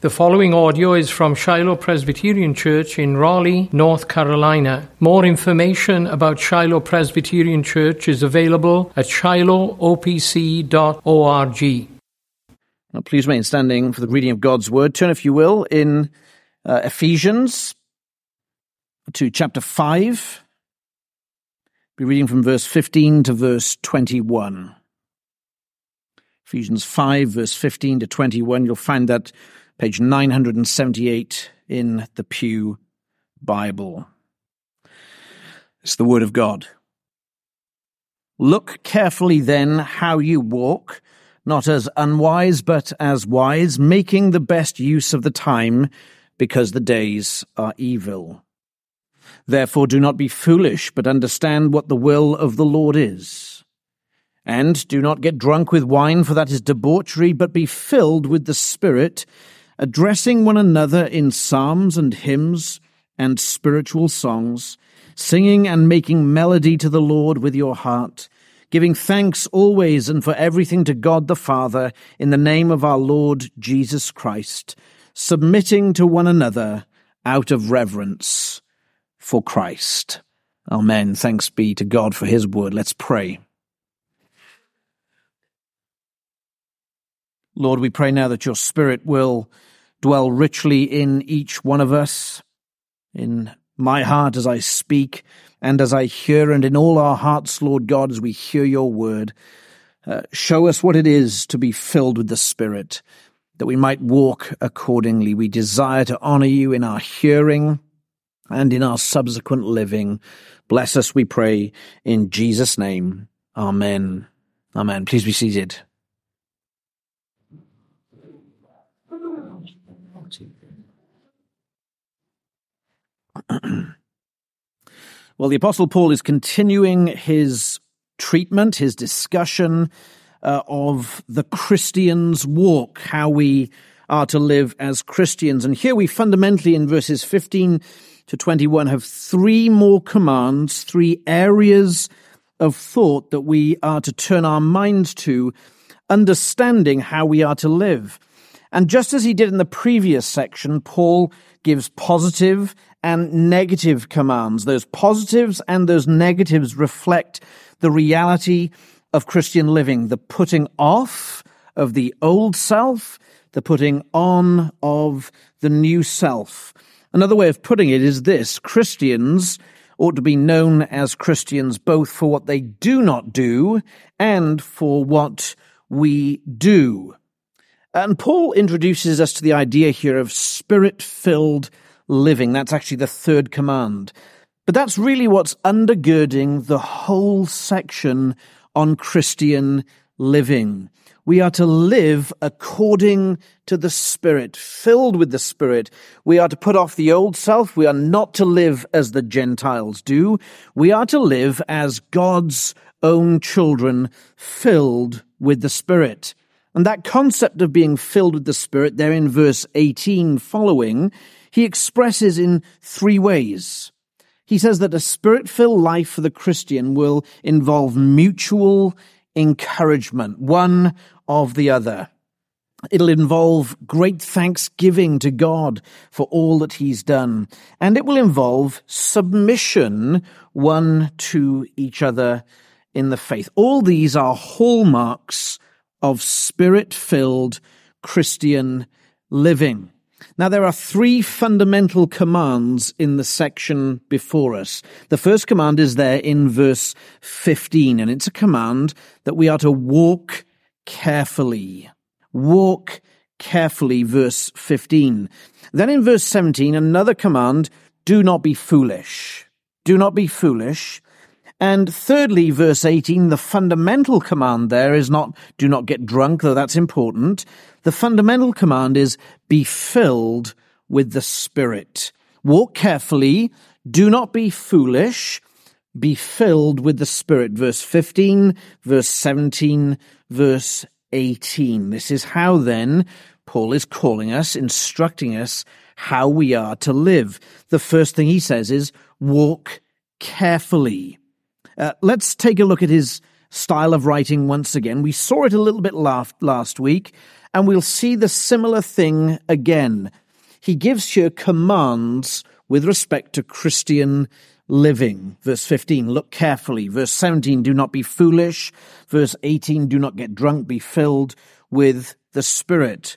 The following audio is from Shiloh Presbyterian Church in Raleigh, North Carolina. More information about Shiloh Presbyterian Church is available at shilohopc.org. Now, please remain standing for the reading of God's word. Turn, if you will, in uh, Ephesians to chapter 5. Be reading from verse 15 to verse 21. Ephesians 5, verse 15 to 21. You'll find that page 978 in the Pew Bible. It's the Word of God. Look carefully then how you walk, not as unwise, but as wise, making the best use of the time, because the days are evil. Therefore do not be foolish, but understand what the will of the Lord is. And do not get drunk with wine, for that is debauchery, but be filled with the Spirit, addressing one another in psalms and hymns and spiritual songs, singing and making melody to the Lord with your heart, giving thanks always and for everything to God the Father in the name of our Lord Jesus Christ, submitting to one another out of reverence for Christ. Amen. Thanks be to God for his word. Let's pray. Lord, we pray now that your Spirit will dwell richly in each one of us, in my heart as I speak and as I hear, and in all our hearts, Lord God, as we hear your word. Uh, show us what it is to be filled with the Spirit, that we might walk accordingly. We desire to honor you in our hearing and in our subsequent living. Bless us, we pray, in Jesus' name. Amen. Amen. Please be seated. well, the Apostle Paul is continuing his treatment, his discussion uh, of the Christian's walk, how we are to live as Christians. And here we fundamentally, in verses 15 to 21, have three more commands, three areas of thought that we are to turn our minds to, understanding how we are to live. And just as he did in the previous section, Paul gives positive and negative commands. Those positives and those negatives reflect the reality of Christian living, the putting off of the old self, the putting on of the new self. Another way of putting it is this Christians ought to be known as Christians both for what they do not do and for what we do. And Paul introduces us to the idea here of spirit filled living. That's actually the third command. But that's really what's undergirding the whole section on Christian living. We are to live according to the Spirit, filled with the Spirit. We are to put off the old self. We are not to live as the Gentiles do. We are to live as God's own children, filled with the Spirit. And that concept of being filled with the Spirit, there in verse 18 following, he expresses in three ways. He says that a spirit filled life for the Christian will involve mutual encouragement, one of the other. It'll involve great thanksgiving to God for all that He's done. And it will involve submission one to each other in the faith. All these are hallmarks of spirit filled Christian living. Now, there are three fundamental commands in the section before us. The first command is there in verse 15, and it's a command that we are to walk carefully. Walk carefully, verse 15. Then in verse 17, another command, do not be foolish. Do not be foolish. And thirdly, verse 18, the fundamental command there is not do not get drunk, though that's important. The fundamental command is be filled with the Spirit. Walk carefully, do not be foolish, be filled with the Spirit. Verse 15, verse 17, verse 18. This is how then Paul is calling us, instructing us how we are to live. The first thing he says is walk carefully. Uh, let's take a look at his style of writing once again. We saw it a little bit last, last week, and we'll see the similar thing again. He gives here commands with respect to Christian living. Verse 15, look carefully. Verse 17, do not be foolish. Verse 18, do not get drunk, be filled with the Spirit.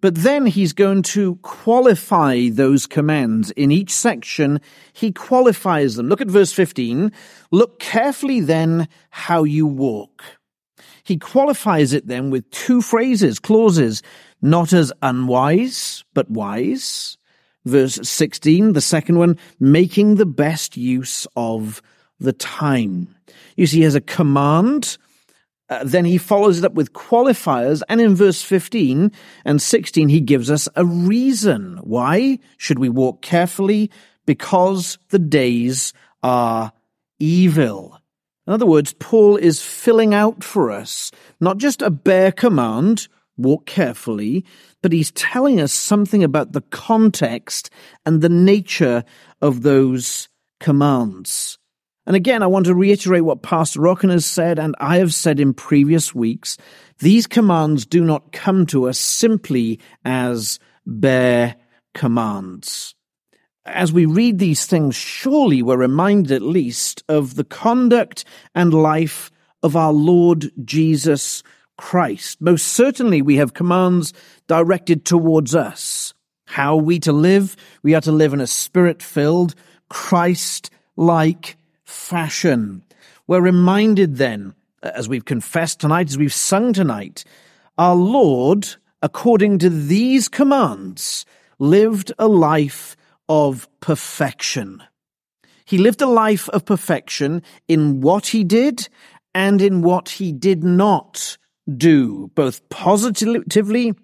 But then he's going to qualify those commands. In each section, he qualifies them. Look at verse 15. Look carefully then how you walk. He qualifies it then with two phrases, clauses, not as unwise, but wise. Verse 16, the second one, making the best use of the time. You see, as a command, uh, then he follows it up with qualifiers, and in verse 15 and 16, he gives us a reason. Why should we walk carefully? Because the days are evil. In other words, Paul is filling out for us not just a bare command, walk carefully, but he's telling us something about the context and the nature of those commands. And again, I want to reiterate what Pastor Rockin has said and I have said in previous weeks. These commands do not come to us simply as bare commands. As we read these things, surely we're reminded at least of the conduct and life of our Lord Jesus Christ. Most certainly we have commands directed towards us. How are we to live? We are to live in a spirit filled, Christ like fashion. We're reminded then, uh, as we've confessed tonight, as we've sung tonight, our Lord, according to these commands, lived a life of perfection. He lived a life of perfection in what he did and in what he did not do, both positively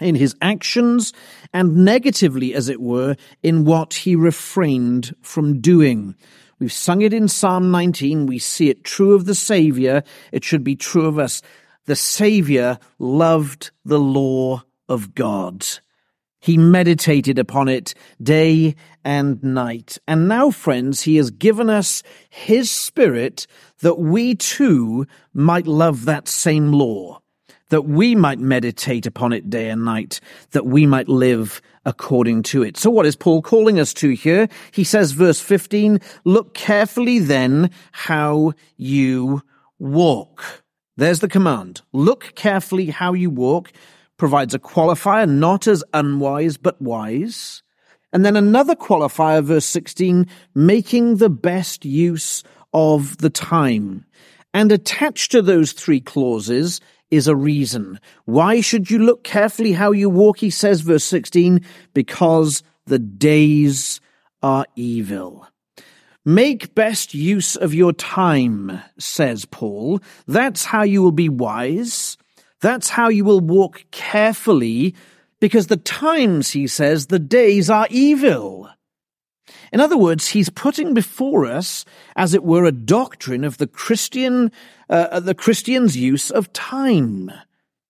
in his actions and negatively, as it were, in what he refrained from doing. We've sung it in Psalm 19. We see it true of the Savior. It should be true of us. The Savior loved the law of God. He meditated upon it day and night. And now, friends, he has given us his spirit that we too might love that same law that we might meditate upon it day and night, that we might live according to it. So what is Paul calling us to here? He says, verse 15, look carefully then how you walk. There's the command. Look carefully how you walk provides a qualifier, not as unwise, but wise. And then another qualifier, verse 16, making the best use of the time. And attached to those three clauses is a reason. Why should you look carefully how you walk? He says, verse 16, because the days are evil. Make best use of your time, says Paul. That's how you will be wise. That's how you will walk carefully, because the times, he says, the days are evil. In other words, he's putting before us, as it were, a doctrine of the Christian, uh, the Christian's use of time,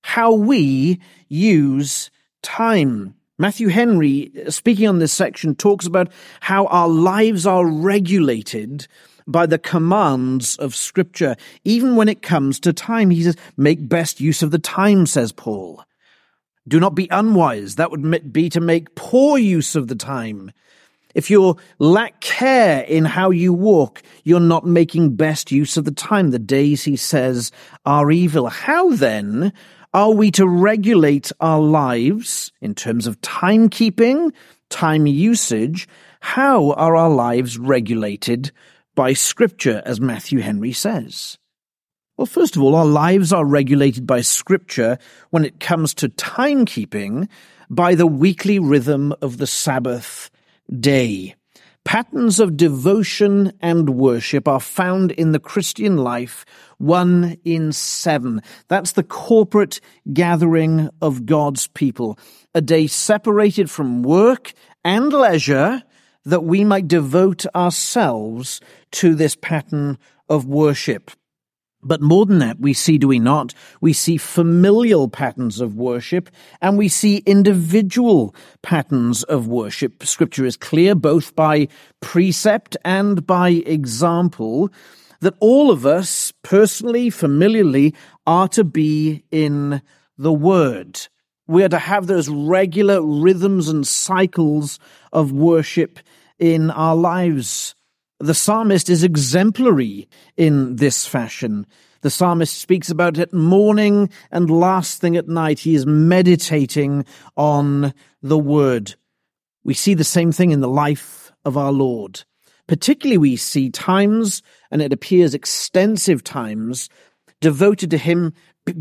how we use time. Matthew Henry, speaking on this section, talks about how our lives are regulated by the commands of Scripture, even when it comes to time. He says, make best use of the time, says Paul. Do not be unwise. That would be to make poor use of the time. If you lack care in how you walk, you're not making best use of the time. The days, he says, are evil. How then are we to regulate our lives in terms of timekeeping, time usage? How are our lives regulated by scripture, as Matthew Henry says? Well, first of all, our lives are regulated by scripture when it comes to timekeeping by the weekly rhythm of the Sabbath day. Patterns of devotion and worship are found in the Christian life, one in seven. That's the corporate gathering of God's people. A day separated from work and leisure that we might devote ourselves to this pattern of worship. But more than that, we see, do we not? We see familial patterns of worship and we see individual patterns of worship. Scripture is clear both by precept and by example that all of us personally, familiarly, are to be in the Word. We are to have those regular rhythms and cycles of worship in our lives. The psalmist is exemplary in this fashion. The psalmist speaks about it morning and last thing at night. He is meditating on the word. We see the same thing in the life of our Lord. Particularly, we see times, and it appears extensive times, devoted to him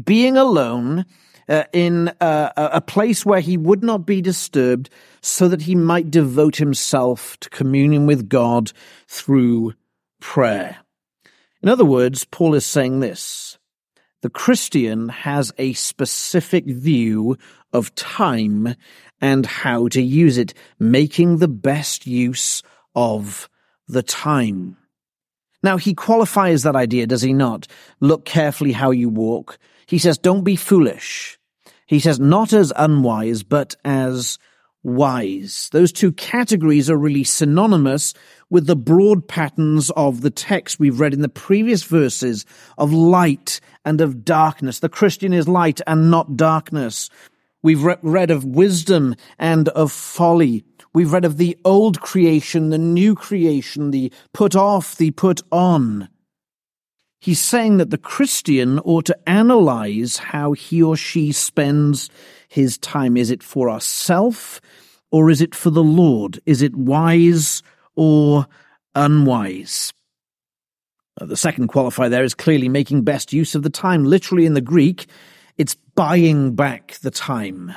being alone uh, in uh, a place where he would not be disturbed so that he might devote himself to communion with God through prayer. In other words, Paul is saying this. The Christian has a specific view of time and how to use it, making the best use of the time. Now, he qualifies that idea, does he not? Look carefully how you walk. He says, don't be foolish. He says, not as unwise, but as wise. Those two categories are really synonymous with the broad patterns of the text we've read in the previous verses of light and of darkness. The Christian is light and not darkness. We've re- read of wisdom and of folly. We've read of the old creation, the new creation, the put off, the put on. He's saying that the Christian ought to analyze how he or she spends his time. Is it for ourself or is it for the Lord? Is it wise or unwise? The second qualifier there is clearly making best use of the time. Literally in the Greek, it's buying back the time.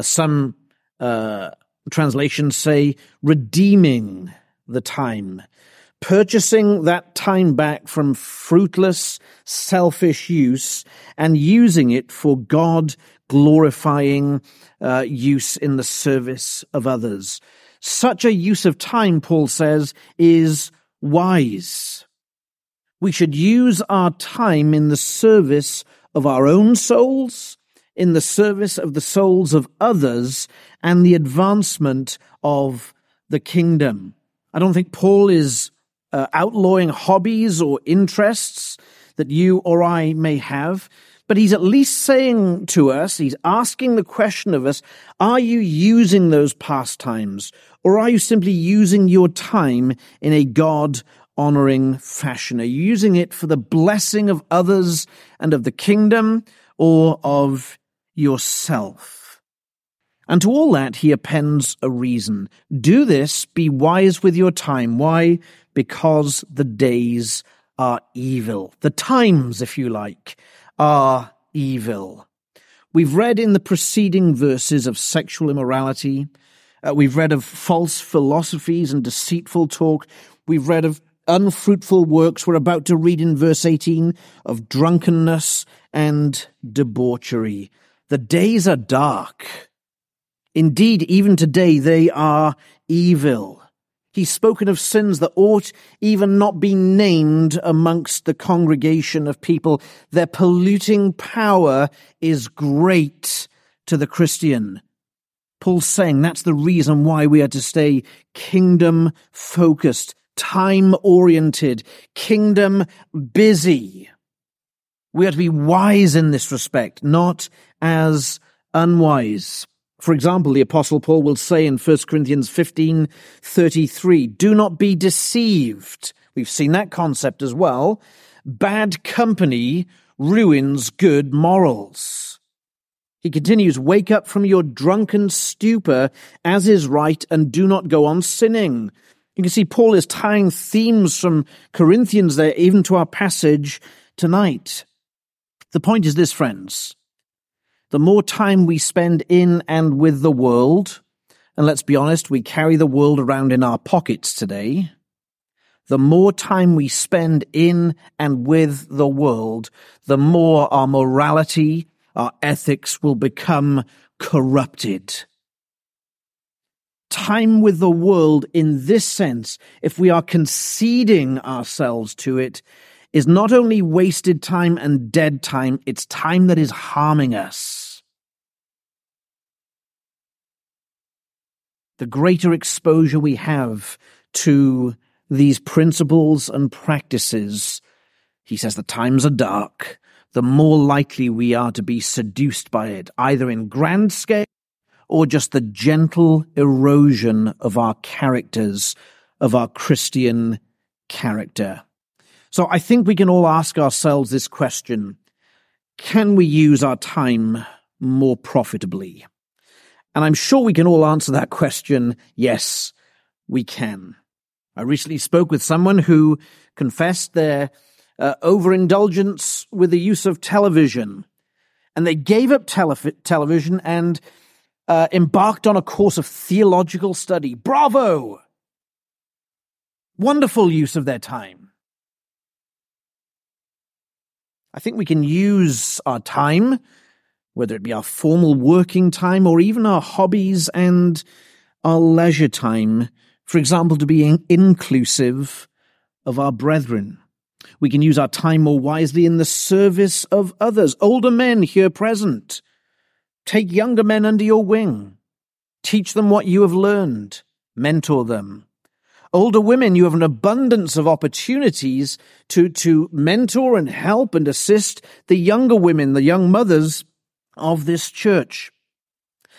Some uh, translations say redeeming the time, purchasing that time back from fruitless, selfish use and using it for God glorifying uh, use in the service of others. Such a use of time, Paul says, is wise. We should use our time in the service of our own souls, in the service of the souls of others, and the advancement of the kingdom. I don't think Paul is uh, outlawing hobbies or interests that you or I may have, but he's at least saying to us, he's asking the question of us, are you using those pastimes, or are you simply using your time in a God honoring fashion? Are you using it for the blessing of others and of the kingdom or of yourself? And to all that, he appends a reason. Do this, be wise with your time. Why? Because the days are evil. The times, if you like, are evil. We've read in the preceding verses of sexual immorality. Uh, we've read of false philosophies and deceitful talk. We've read of unfruitful works. We're about to read in verse 18 of drunkenness and debauchery. The days are dark. Indeed, even today they are evil. He's spoken of sins that ought even not be named amongst the congregation of people. Their polluting power is great to the Christian. Paul's saying that's the reason why we are to stay kingdom focused, time oriented, kingdom busy. We are to be wise in this respect, not as unwise. For example, the apostle Paul will say in 1 Corinthians 15, 33, do not be deceived. We've seen that concept as well. Bad company ruins good morals. He continues, wake up from your drunken stupor as is right and do not go on sinning. You can see Paul is tying themes from Corinthians there even to our passage tonight. The point is this, friends the more time we spend in and with the world, and let's be honest, we carry the world around in our pockets today, the more time we spend in and with the world, the more our morality, our ethics will become corrupted. Time with the world in this sense, if we are conceding ourselves to it, is not only wasted time and dead time, it's time that is harming us. The greater exposure we have to these principles and practices, he says the times are dark, the more likely we are to be seduced by it, either in grand scale or just the gentle erosion of our characters, of our Christian character. So I think we can all ask ourselves this question. Can we use our time more profitably? And I'm sure we can all answer that question. Yes, we can. I recently spoke with someone who confessed their uh, overindulgence with the use of television. And they gave up tele- television and uh, embarked on a course of theological study. Bravo! Wonderful use of their time. I think we can use our time, whether it be our formal working time or even our hobbies and our leisure time, for example, to be in- inclusive of our brethren. We can use our time more wisely in the service of others. Older men here present. Take younger men under your wing. Teach them what you have learned. Mentor them. Older women, you have an abundance of opportunities to, to mentor and help and assist the younger women, the young mothers of this church.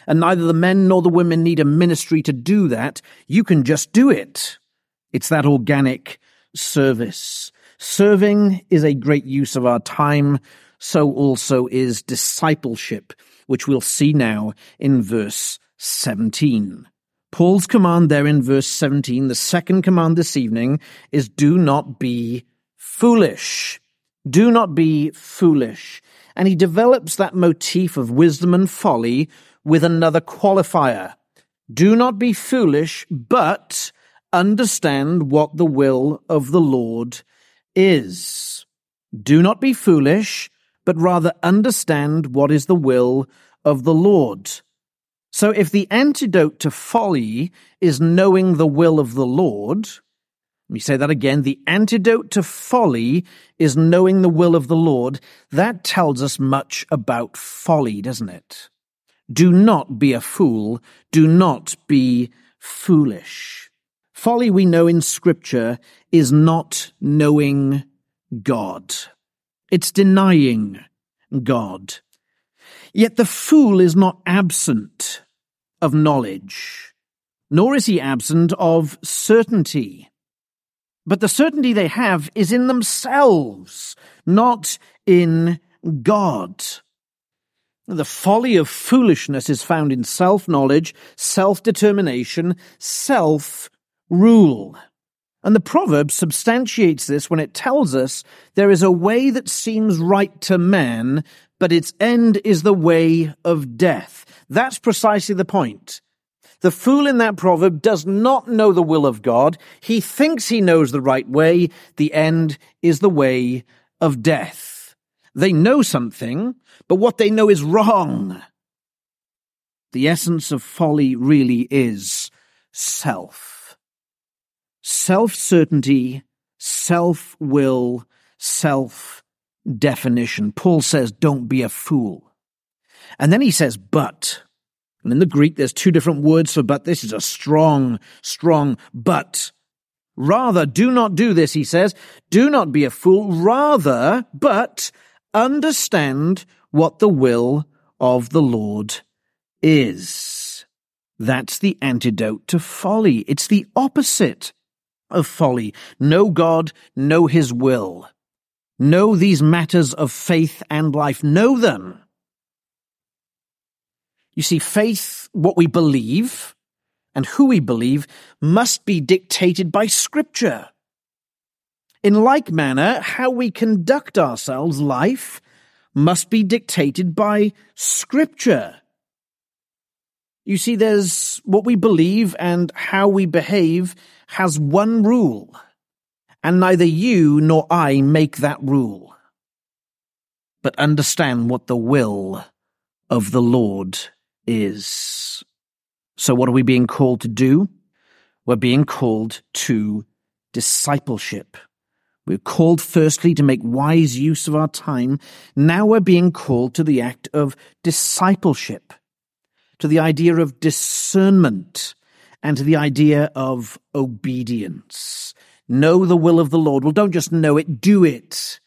And neither the men nor the women need a ministry to do that. You can just do it. It's that organic service. Serving is a great use of our time. So also is discipleship, which we'll see now in verse 17. Paul's command there in verse 17, the second command this evening, is do not be foolish. Do not be foolish. And he develops that motif of wisdom and folly with another qualifier. Do not be foolish, but understand what the will of the Lord is. Do not be foolish, but rather understand what is the will of the Lord. So if the antidote to folly is knowing the will of the Lord, let me say that again. The antidote to folly is knowing the will of the Lord. That tells us much about folly, doesn't it? Do not be a fool. Do not be foolish. Folly, we know in Scripture, is not knowing God. It's denying God. Yet the fool is not absent of knowledge, nor is he absent of certainty. But the certainty they have is in themselves, not in God. The folly of foolishness is found in self knowledge, self determination, self rule. And the proverb substantiates this when it tells us there is a way that seems right to man, but its end is the way of death. That's precisely the point. The fool in that proverb does not know the will of God. He thinks he knows the right way. The end is the way of death. They know something, but what they know is wrong. The essence of folly really is self. Self certainty, self will, self definition. Paul says, don't be a fool. And then he says, but. And in the Greek, there's two different words for but. This is a strong, strong but. Rather, do not do this, he says. Do not be a fool. Rather, but understand what the will of the Lord is. That's the antidote to folly. It's the opposite of folly. Know God, know His will. Know these matters of faith and life. Know them. You see, faith, what we believe, and who we believe, must be dictated by Scripture. In like manner, how we conduct ourselves, life, must be dictated by Scripture. You see, there's what we believe and how we behave has one rule, and neither you nor I make that rule. But understand what the will of the Lord is. So, what are we being called to do? We're being called to discipleship. We're called firstly to make wise use of our time. Now we're being called to the act of discipleship, to the idea of discernment, and to the idea of obedience. Know the will of the Lord. Well, don't just know it, do it.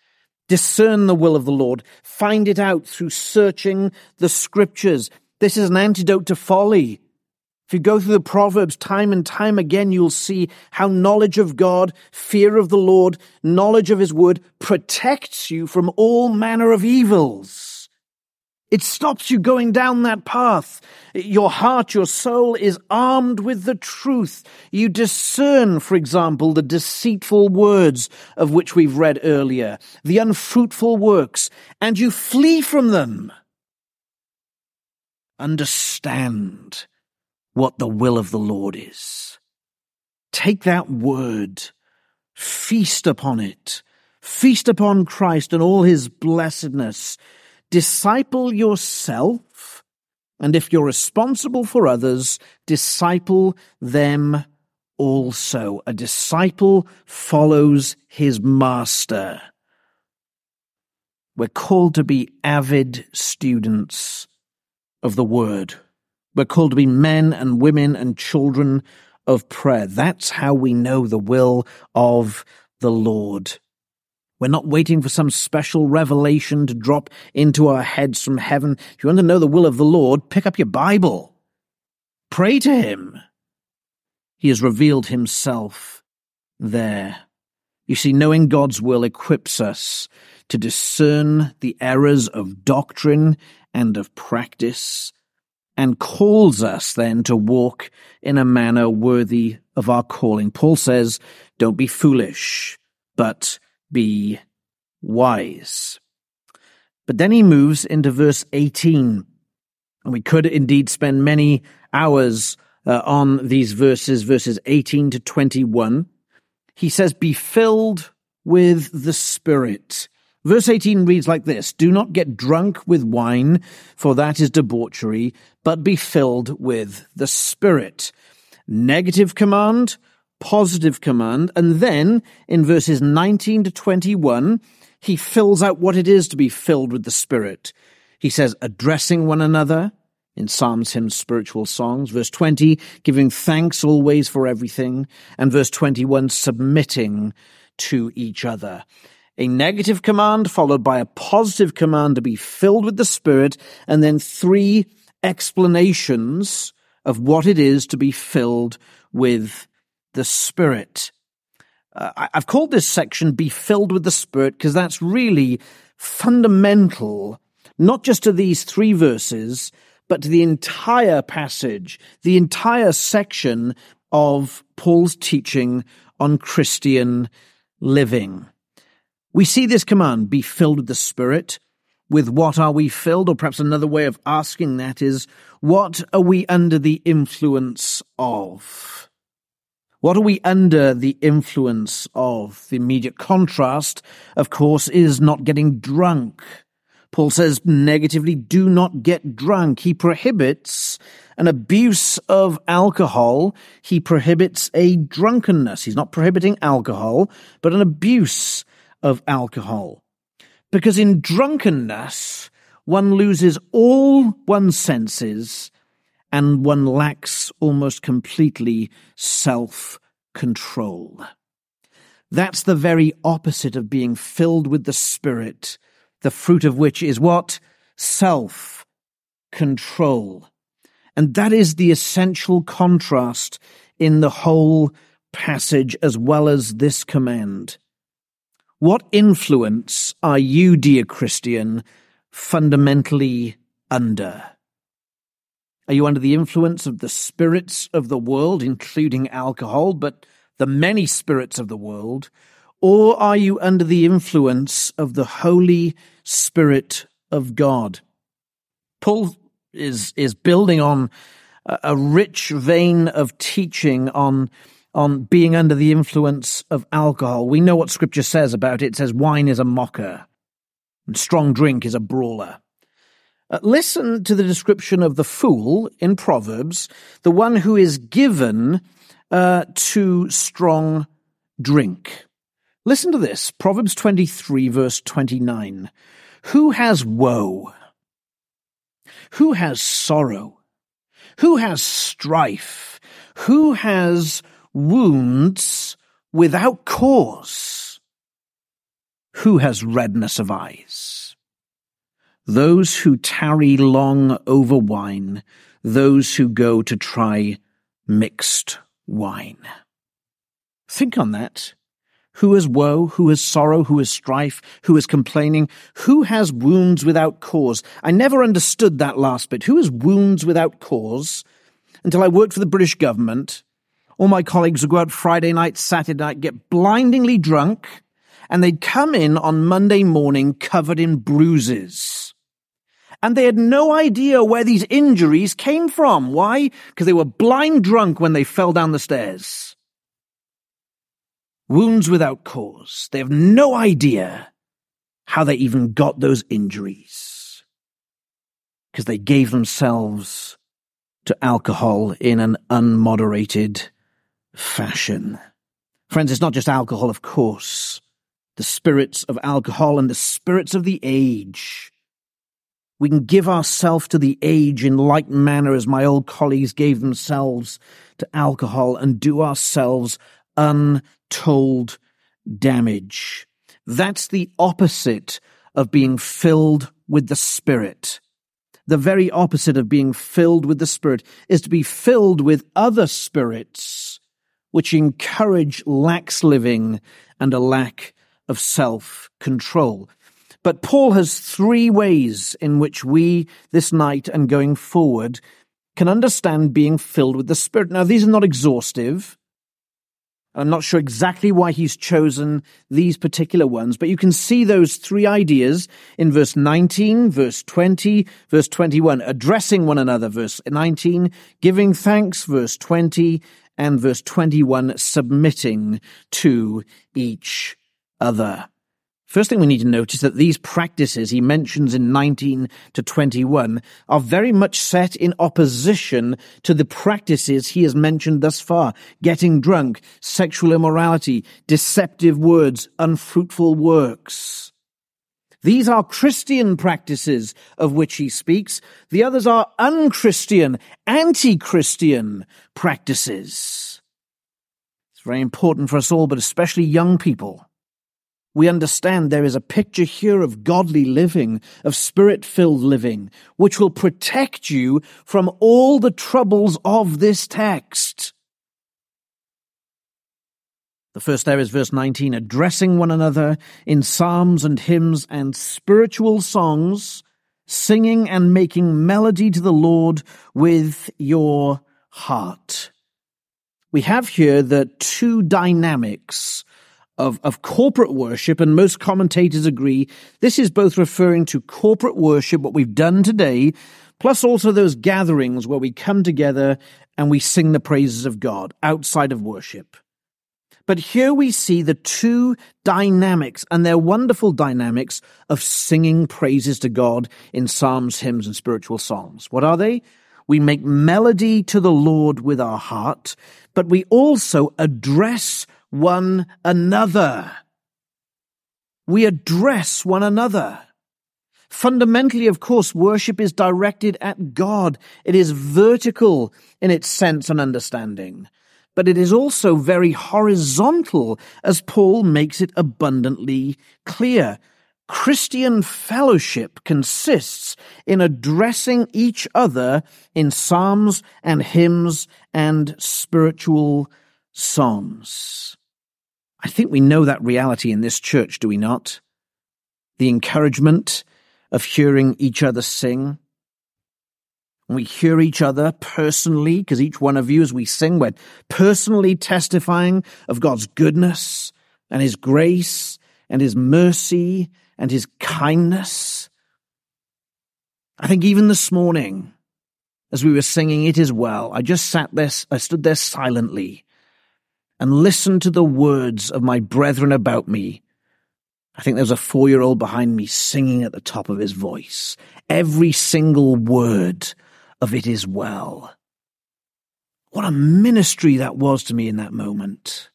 Discern the will of the Lord. Find it out through searching the scriptures. This is an antidote to folly. If you go through the Proverbs time and time again, you'll see how knowledge of God, fear of the Lord, knowledge of His word protects you from all manner of evils. It stops you going down that path. Your heart, your soul is armed with the truth. You discern, for example, the deceitful words of which we've read earlier, the unfruitful works, and you flee from them. Understand what the will of the Lord is. Take that word, feast upon it, feast upon Christ and all his blessedness, disciple yourself, and if you're responsible for others, disciple them also. A disciple follows his master. We're called to be avid students of the word. We're called to be men and women and children of prayer. That's how we know the will of the Lord. We're not waiting for some special revelation to drop into our heads from heaven. If you want to know the will of the Lord, pick up your Bible. Pray to Him. He has revealed Himself there. You see, knowing God's will equips us to discern the errors of doctrine and of practice and calls us then to walk in a manner worthy of our calling. Paul says, don't be foolish, but be wise. But then he moves into verse 18. And we could indeed spend many hours uh, on these verses, verses 18 to 21. He says, be filled with the Spirit. Verse 18 reads like this Do not get drunk with wine, for that is debauchery, but be filled with the Spirit. Negative command, positive command, and then in verses 19 to 21, he fills out what it is to be filled with the Spirit. He says, addressing one another, in psalms, hymns, spiritual songs. Verse 20, giving thanks always for everything. And verse 21, submitting to each other a negative command followed by a positive command to be filled with the Spirit, and then three explanations of what it is to be filled with the Spirit. Uh, I've called this section Be Filled with the Spirit because that's really fundamental, not just to these three verses, but to the entire passage, the entire section of Paul's teaching on Christian living. We see this command, be filled with the Spirit. With what are we filled? Or perhaps another way of asking that is, what are we under the influence of? What are we under the influence of? The immediate contrast, of course, is not getting drunk. Paul says negatively, do not get drunk. He prohibits an abuse of alcohol. He prohibits a drunkenness. He's not prohibiting alcohol, but an abuse of alcohol. Because in drunkenness, one loses all one's senses and one lacks almost completely self control. That's the very opposite of being filled with the Spirit, the fruit of which is what? Self control. And that is the essential contrast in the whole passage as well as this command. What influence are you, dear Christian, fundamentally under? Are you under the influence of the spirits of the world, including alcohol, but the many spirits of the world? Or are you under the influence of the Holy Spirit of God? Paul is, is building on a, a rich vein of teaching on on being under the influence of alcohol. We know what scripture says about it. It says wine is a mocker and strong drink is a brawler. Uh, listen to the description of the fool in Proverbs, the one who is given uh, to strong drink. Listen to this Proverbs 23, verse 29. Who has woe? Who has sorrow? Who has strife? Who has wounds without cause. Who has redness of eyes? Those who tarry long over wine, those who go to try mixed wine. Think on that. Who has woe? Who has sorrow? Who has strife? Who is complaining? Who has wounds without cause? I never understood that last bit. Who has wounds without cause? Until I worked for the British government. All my colleagues would go out Friday night, Saturday night, get blindingly drunk, and they'd come in on Monday morning covered in bruises. And they had no idea where these injuries came from. Why? Because they were blind drunk when they fell down the stairs wounds without cause. They have no idea how they even got those injuries because they gave themselves to alcohol in an unmoderated fashion. Friends, it's not just alcohol, of course. The spirits of alcohol and the spirits of the age. We can give ourselves to the age in like manner as my old colleagues gave themselves to alcohol and do ourselves untold damage. That's the opposite of being filled with the Spirit. The very opposite of being filled with the Spirit is to be filled with other spirits which encourage lax living and a lack of self control. But Paul has three ways in which we, this night and going forward, can understand being filled with the Spirit. Now, these are not exhaustive. I'm not sure exactly why he's chosen these particular ones, but you can see those three ideas in verse 19, verse 20, verse 21, addressing one another, verse 19, giving thanks, verse 20, and verse 21, submitting to each other. First thing we need to notice that these practices he mentions in 19 to 21 are very much set in opposition to the practices he has mentioned thus far. Getting drunk, sexual immorality, deceptive words, unfruitful works. These are Christian practices of which he speaks. The others are unchristian, anti-Christian practices. It's very important for us all, but especially young people we understand there is a picture here of godly living, of spirit filled living, which will protect you from all the troubles of this text. The first there is verse 19, addressing one another in psalms and hymns and spiritual songs, singing and making melody to the Lord with your heart. We have here the two dynamics of, of corporate worship, and most commentators agree this is both referring to corporate worship, what we've done today, plus also those gatherings where we come together and we sing the praises of God outside of worship. But here we see the two dynamics and their wonderful dynamics of singing praises to God in psalms, hymns, and spiritual songs. What are they? We make melody to the Lord with our heart, but we also address one another. We address one another. Fundamentally, of course, worship is directed at God. It is vertical in its sense and understanding, but it is also very horizontal as Paul makes it abundantly clear. Christian fellowship consists in addressing each other in psalms and hymns and spiritual songs. I think we know that reality in this church, do we not? The encouragement of hearing each other sing. We hear each other personally, because each one of you, as we sing, we're personally testifying of God's goodness and His grace and His mercy and His kindness. I think even this morning, as we were singing It Is Well, I just sat there, I stood there silently and listened to the words of my brethren about me. I think there was a four year old behind me singing at the top of his voice. Every single word of it is well. What a ministry that was to me in that moment.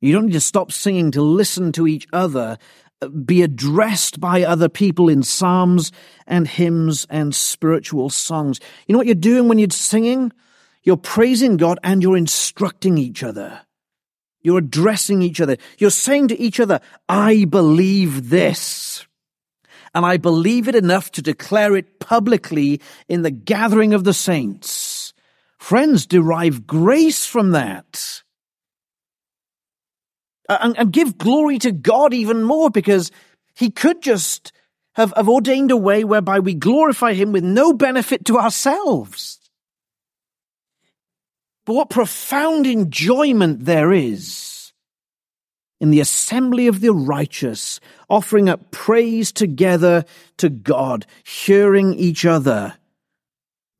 You don't need to stop singing to listen to each other, uh, be addressed by other people in psalms and hymns and spiritual songs. You know what you're doing when you're singing? You're praising God and you're instructing each other. You're addressing each other. You're saying to each other, I believe this. And I believe it enough to declare it publicly in the gathering of the saints. Friends, derive grace from that. And, and give glory to God even more because he could just have, have ordained a way whereby we glorify him with no benefit to ourselves. But what profound enjoyment there is in the assembly of the righteous, offering up praise together to God, hearing each other,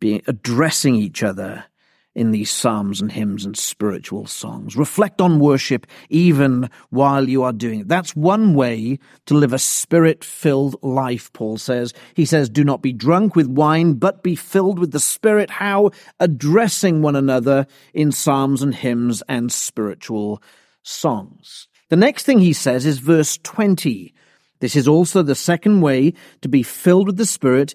being, addressing each other in these psalms and hymns and spiritual songs. Reflect on worship even while you are doing it. That's one way to live a spirit filled life, Paul says. He says, do not be drunk with wine, but be filled with the Spirit. How? Addressing one another in psalms and hymns and spiritual songs. The next thing he says is verse 20. This is also the second way to be filled with the Spirit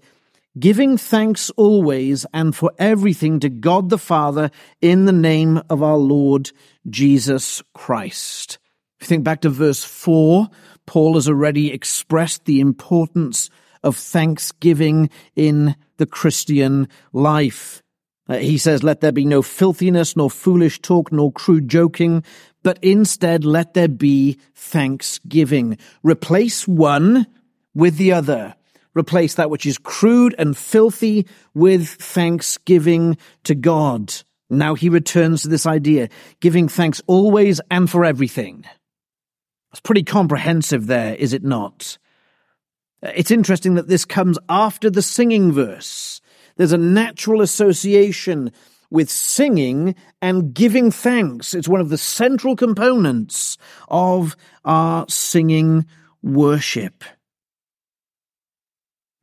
giving thanks always and for everything to God the Father in the name of our Lord Jesus Christ. If you think back to verse 4, Paul has already expressed the importance of thanksgiving in the Christian life. Uh, he says, Let there be no filthiness, nor foolish talk, nor crude joking, but instead let there be thanksgiving. Replace one with the other. Replace that which is crude and filthy with thanksgiving to God. Now he returns to this idea, giving thanks always and for everything. It's pretty comprehensive there, is it not? It's interesting that this comes after the singing verse. There's a natural association with singing and giving thanks. It's one of the central components of our singing worship.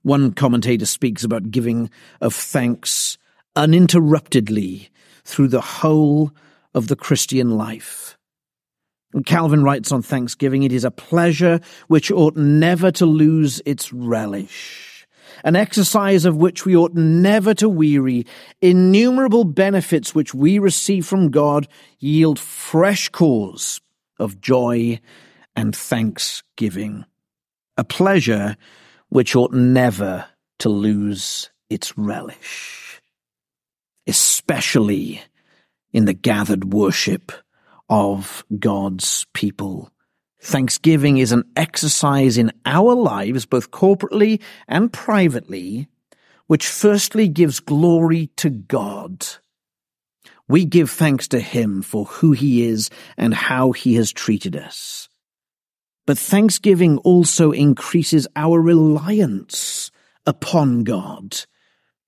One commentator speaks about giving of thanks uninterruptedly through the whole of the Christian life. Calvin writes on Thanksgiving, it is a pleasure which ought never to lose its relish, an exercise of which we ought never to weary. Innumerable benefits which we receive from God yield fresh cause of joy and thanksgiving. A pleasure which ought never to lose its relish, especially in the gathered worship of God's people. Thanksgiving is an exercise in our lives, both corporately and privately, which firstly gives glory to God. We give thanks to Him for who He is and how He has treated us. But thanksgiving also increases our reliance upon God.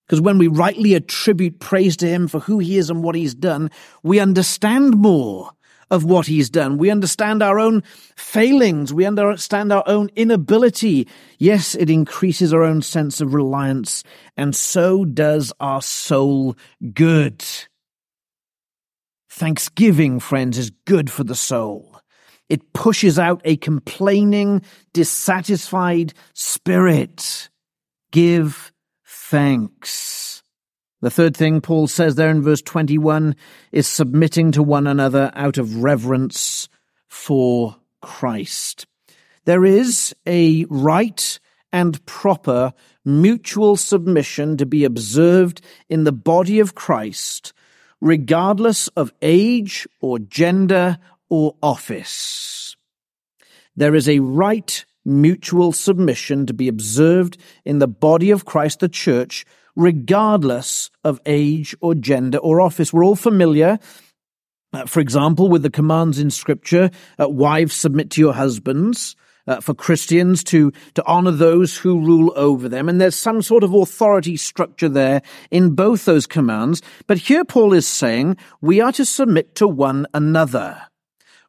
Because when we rightly attribute praise to Him for who He is and what He's done, we understand more of what He's done. We understand our own failings. We understand our own inability. Yes, it increases our own sense of reliance, and so does our soul good. Thanksgiving, friends, is good for the soul. It pushes out a complaining, dissatisfied spirit. Give thanks. The third thing Paul says there in verse 21 is submitting to one another out of reverence for Christ. There is a right and proper mutual submission to be observed in the body of Christ, regardless of age or gender or office. There is a right mutual submission to be observed in the body of Christ, the church, regardless of age or gender or office. We're all familiar, uh, for example, with the commands in Scripture uh, wives, submit to your husbands. Uh, for Christians to, to honor those who rule over them. And there's some sort of authority structure there in both those commands. But here Paul is saying we are to submit to one another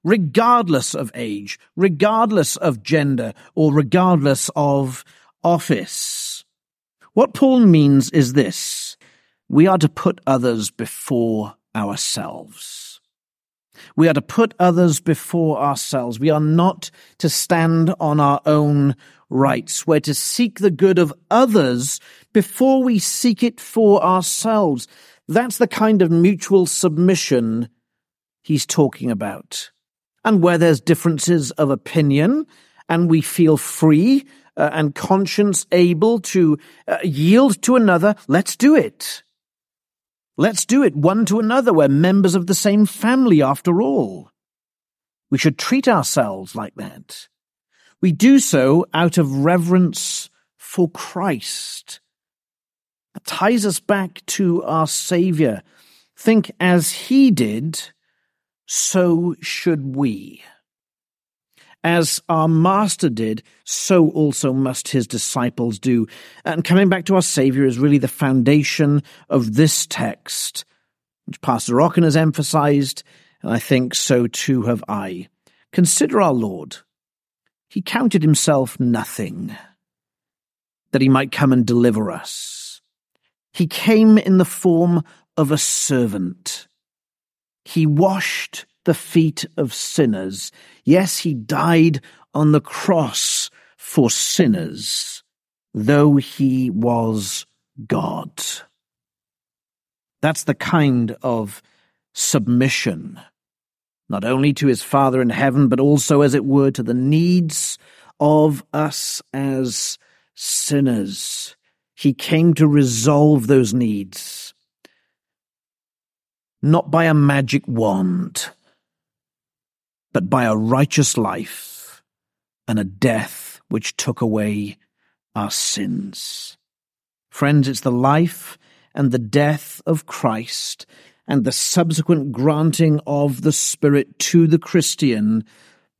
regardless of age, regardless of gender, or regardless of office. What Paul means is this. We are to put others before ourselves. We are to put others before ourselves. We are not to stand on our own rights. We're to seek the good of others before we seek it for ourselves. That's the kind of mutual submission he's talking about. And where there's differences of opinion and we feel free uh, and conscience able to uh, yield to another, let's do it. Let's do it one to another. We're members of the same family after all. We should treat ourselves like that. We do so out of reverence for Christ. Ties us back to our Saviour. Think as he did, so should we. As our Master did, so also must his disciples do. And coming back to our Saviour is really the foundation of this text, which Pastor Rockin has emphasized, and I think so too have I. Consider our Lord. He counted himself nothing, that he might come and deliver us. He came in the form of a servant. He washed the feet of sinners. Yes, he died on the cross for sinners, though he was God. That's the kind of submission, not only to his Father in heaven, but also, as it were, to the needs of us as sinners. He came to resolve those needs, not by a magic wand, but by a righteous life and a death which took away our sins. Friends, it's the life and the death of Christ and the subsequent granting of the Spirit to the Christian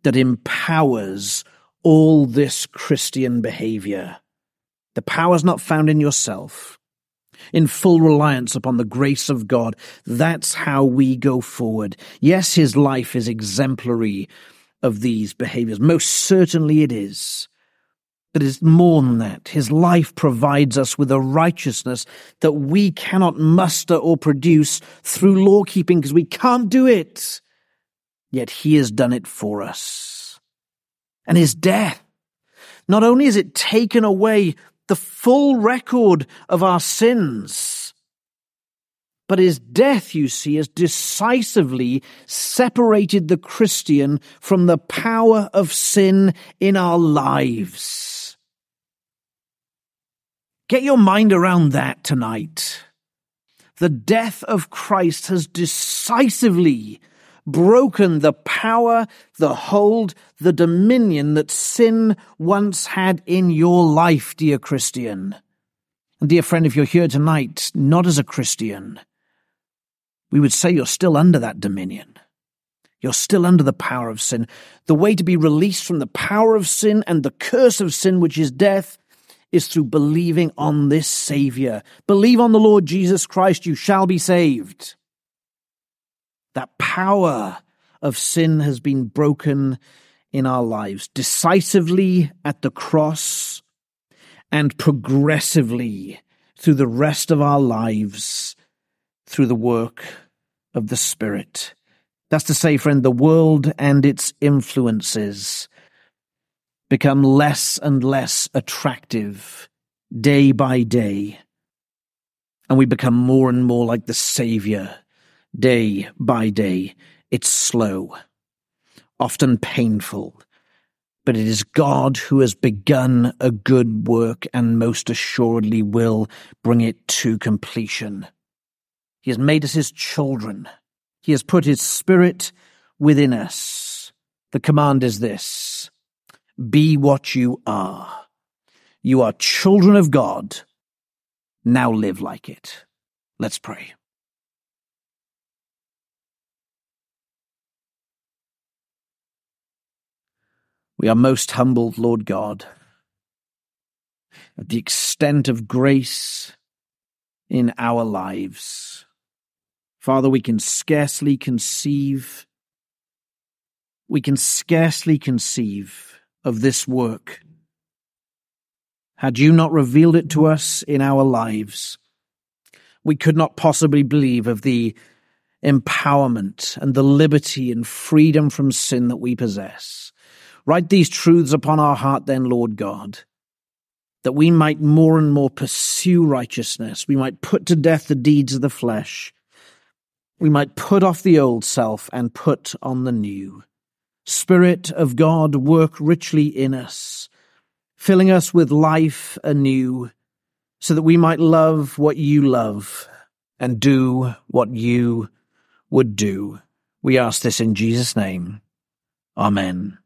that empowers all this Christian behavior. The power is not found in yourself in full reliance upon the grace of God. That's how we go forward. Yes, his life is exemplary of these behaviors. Most certainly it is. But it's more than that. His life provides us with a righteousness that we cannot muster or produce through law keeping because we can't do it. Yet he has done it for us. And his death, not only is it taken away the full record of our sins. But his death, you see, has decisively separated the Christian from the power of sin in our lives. Get your mind around that tonight. The death of Christ has decisively broken the power, the hold, the dominion that sin once had in your life, dear Christian. And dear friend, if you're here tonight, not as a Christian, we would say you're still under that dominion. You're still under the power of sin. The way to be released from the power of sin and the curse of sin, which is death, is through believing on this Savior. Believe on the Lord Jesus Christ, you shall be saved. That power of sin has been broken in our lives, decisively at the cross and progressively through the rest of our lives through the work of the Spirit. That's to say, friend, the world and its influences become less and less attractive day by day, and we become more and more like the Savior day by day. It's slow, often painful, but it is God who has begun a good work and most assuredly will bring it to completion. He has made us his children. He has put his spirit within us. The command is this Be what you are. You are children of God. Now live like it. Let's pray. We are most humbled, Lord God, at the extent of grace in our lives. Father, we can scarcely conceive, we can scarcely conceive of this work had you not revealed it to us in our lives. We could not possibly believe of the empowerment and the liberty and freedom from sin that we possess. Write these truths upon our heart, then, Lord God, that we might more and more pursue righteousness. We might put to death the deeds of the flesh. We might put off the old self and put on the new. Spirit of God, work richly in us, filling us with life anew, so that we might love what you love and do what you would do. We ask this in Jesus' name. Amen.